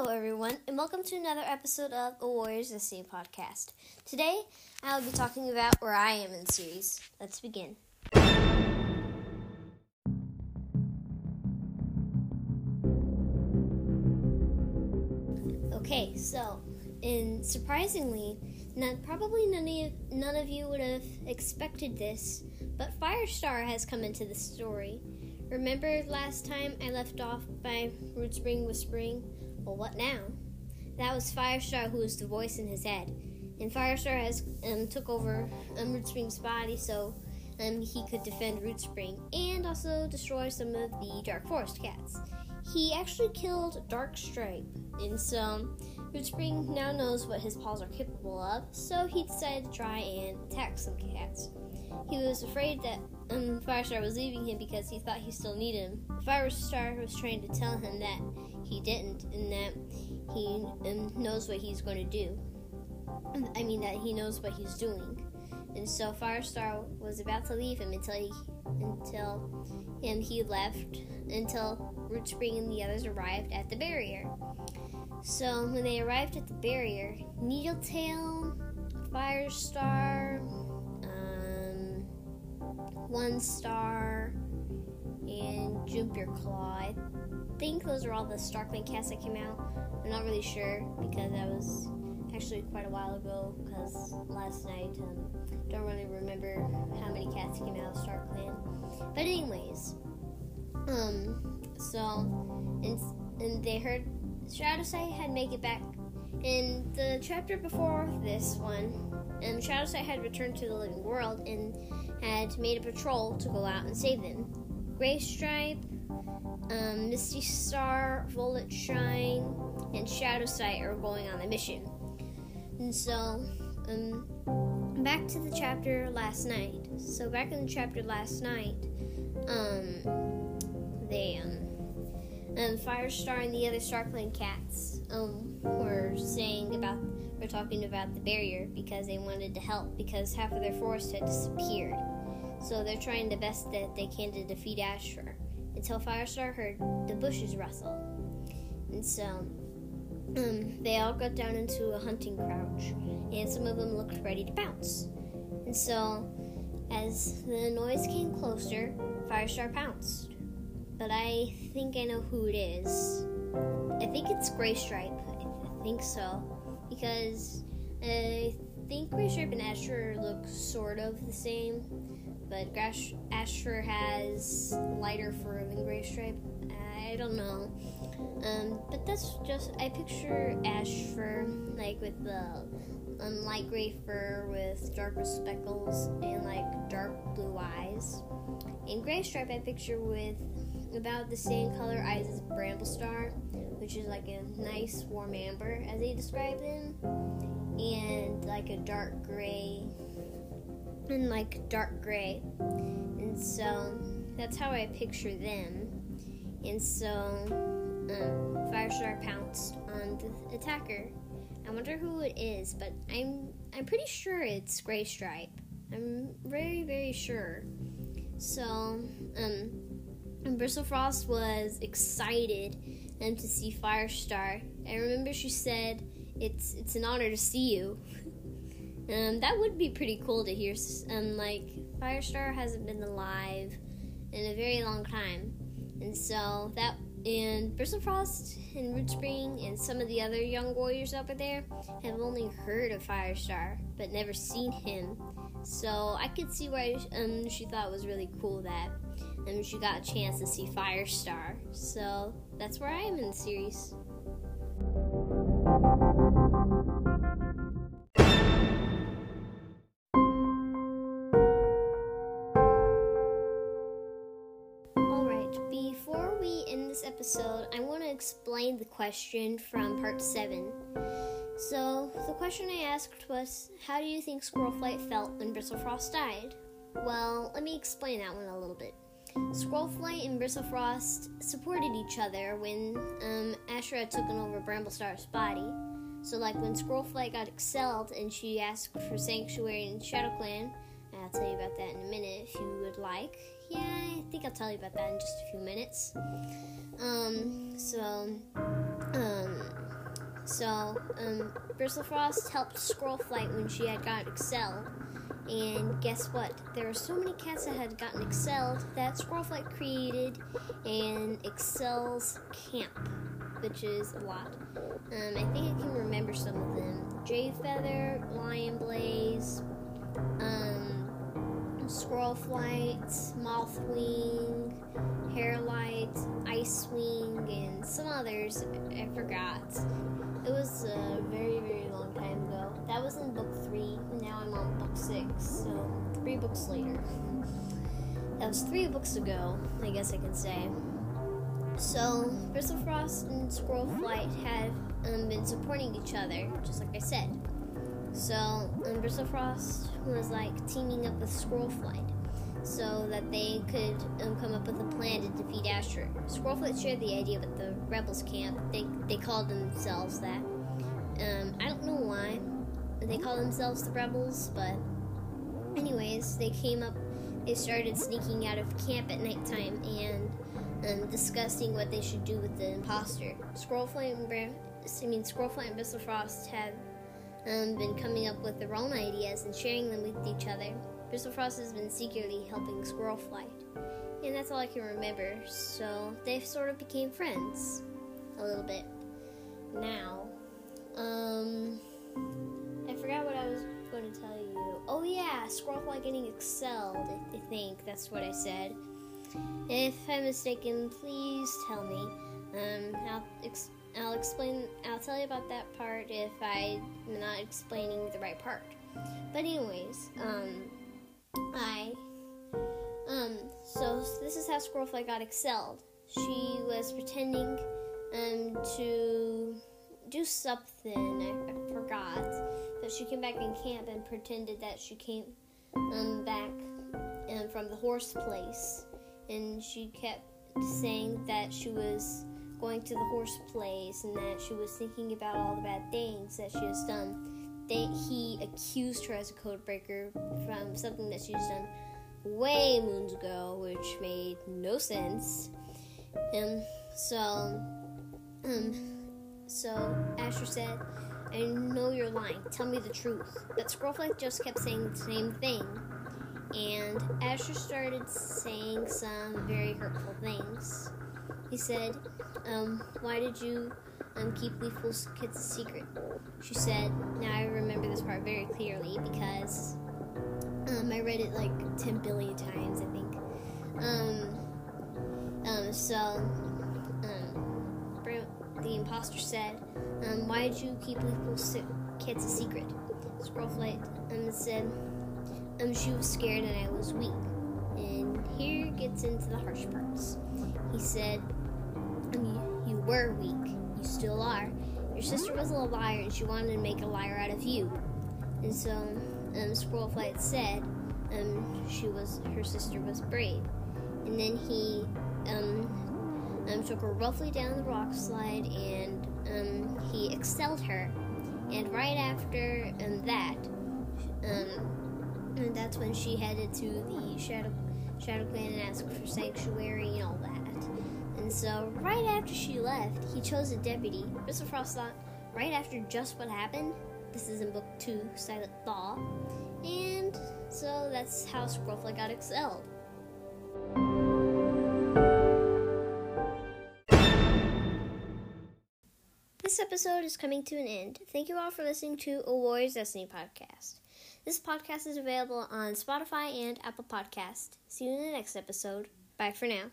Hello, everyone, and welcome to another episode of the Warriors The Destiny podcast. Today, I will be talking about where I am in the series. Let's begin. Okay, so, and surprisingly, not, probably none of none of you would have expected this, but Firestar has come into the story. Remember last time I left off by Root Spring whispering, well, what now? That was Firestar who was the voice in his head. And Firestar has um, took over um, Spring's body so um, he could defend Root Spring and also destroy some of the Dark Forest cats. He actually killed Dark Stripe, and so Root Spring now knows what his paws are capable of, so he decided to try and attack some cats. He was afraid that um, Firestar was leaving him because he thought he still needed him. Firestar was trying to tell him that he didn't and that he um, knows what he's going to do. I mean, that he knows what he's doing. And so Firestar was about to leave him until he, until and he left until Root Spring and the others arrived at the barrier. So when they arrived at the barrier, Needletail, Firestar, um, One Star, and Jump Your Claw. I think those are all the StarClan cats that came out. I'm not really sure because that was actually quite a while ago because last night um, don't really remember how many cats came out of Star Clan. But anyways, um, so and and they heard Shadowsight had made it back in the chapter before this one. Um, Shadowsight had returned to the living world and had made a patrol to go out and save them. Gray Stripe, um, Misty Star, Violet Shine, and Shadow Sight are going on a mission. And so, um, back to the chapter last night. So back in the chapter last night, um, they um, um, Firestar and the other StarClan cats um were saying about were talking about the barrier because they wanted to help because half of their forest had disappeared. So they're trying the best that they can to defeat Ashfur until Firestar heard the bushes rustle. And so um, they all got down into a hunting crouch, and some of them looked ready to pounce. And so, as the noise came closer, Firestar pounced. But I think I know who it is. I think it's Gray Stripe. I think so. Because I think Gray Stripe and Ashfur look sort of the same. But Grash- Ashfur has lighter fur than Gray Stripe. I don't know. Um, but that's just I picture ash fur like with the um, light gray fur with darker speckles and like dark blue eyes. And gray stripe I picture with about the same color eyes as Bramblestar, which is like a nice warm amber as they describe them, and like a dark gray and like dark gray. And so that's how I picture them. And so um, Firestar pounced on the attacker. I wonder who it is, but I'm I'm pretty sure it's Gray Stripe. I'm very very sure. So um, Bristlefrost was excited um, to see Firestar. I remember she said, "It's it's an honor to see you." Um, that would be pretty cool to hear. Um, like Firestar hasn't been alive in a very long time, and so that and Bristlefrost and Rootspring and some of the other young warriors over there have only heard of Firestar but never seen him. So I could see why um, she thought it was really cool that um, she got a chance to see Firestar. So that's where I am in the series. Episode, I want to explain the question from part 7. So, the question I asked was How do you think Squirrelflight felt when Bristlefrost died? Well, let me explain that one a little bit. Squirrelflight and Bristlefrost supported each other when um, Ashra taken over Bramblestar's body. So, like when Squirrelflight got expelled and she asked for sanctuary in ShadowClan, I'll tell you about that in a minute if you would like. Yeah, I think I'll tell you about that in just a few minutes. Um, so, um, So, um, Bristlefrost helped Squirrelflight when she had got excelled. And guess what? There were so many cats that had gotten excelled that Squirrelflight created an Excels camp, which is a lot. Um, I think I can remember some of them. Jay Feather, Lion Blaze, um, Squirrel Flight, Mothwing, Harelight, Icewing, and some others I forgot. It was a very, very long time ago. That was in book three. Now I'm on book six, so three books later. That was three books ago, I guess I can say. So, Bristlefrost and Squirrel Flight have um, been supporting each other, just like I said. So, um, Bristlefrost was like teaming up with Squirrelflight so that they could um, come up with a plan to defeat Ashfur. Squirrelflight shared the idea with the Rebels camp. They, they called themselves that. Um, I don't know why they call themselves the Rebels, but anyways, they came up, they started sneaking out of camp at nighttime and um, discussing what they should do with the imposter. And Bram, I mean Squirrelflight and Bristlefrost have um, been coming up with their own ideas and sharing them with each other. Bristlefrost has been secretly helping Squirrelflight, and that's all I can remember. So they sort of became friends a little bit. Now, um, I forgot what I was going to tell you. Oh yeah, Squirrelflight getting excelled. I think that's what I said. If I'm mistaken, please tell me. Um, I'll ex- I'll explain. I'll tell you about that part if I'm not explaining the right part. But anyways, um, I um, so this is how Squirrelflight got excelled. She was pretending um to do something. I, I forgot. But she came back in camp and pretended that she came um back um, from the horse place, and she kept saying that she was going to the horse place and that she was thinking about all the bad things that she has done. They, he accused her as a codebreaker from something that she's done way moons ago, which made no sense. And so, um, so Ashfur said, "I know you're lying. Tell me the truth." But Squirrelflight just kept saying the same thing, and Ashfur started saying some very hurtful things. He said, um, why did you um, keep Leafpool's kids a secret? She said, now I remember this part very clearly because um, I read it like 10 billion times, I think. Um, um, so, um, the imposter said, um, why did you keep Leafpool's kids a secret? Squirrelflight um, said, um, she was scared and I was weak. And here gets into the harsh parts. He said, you, you were weak. You still are. Your sister was a liar and she wanted to make a liar out of you. And so um, Squirrelflight said um, she was her sister was brave. And then he um, um, took her roughly down the rock slide and um, he excelled her. And right after um, that, that's when she headed to the Shadow Shadow Clan and asked for sanctuary and all that. And so, right after she left, he chose a deputy. Mr. Frost thought, right after just what happened, this is in book two, Silent Thaw. And so that's how Squirrelflight got excelled. This episode is coming to an end. Thank you all for listening to a Warrior's Destiny podcast. This podcast is available on Spotify and Apple Podcast. See you in the next episode. Bye for now.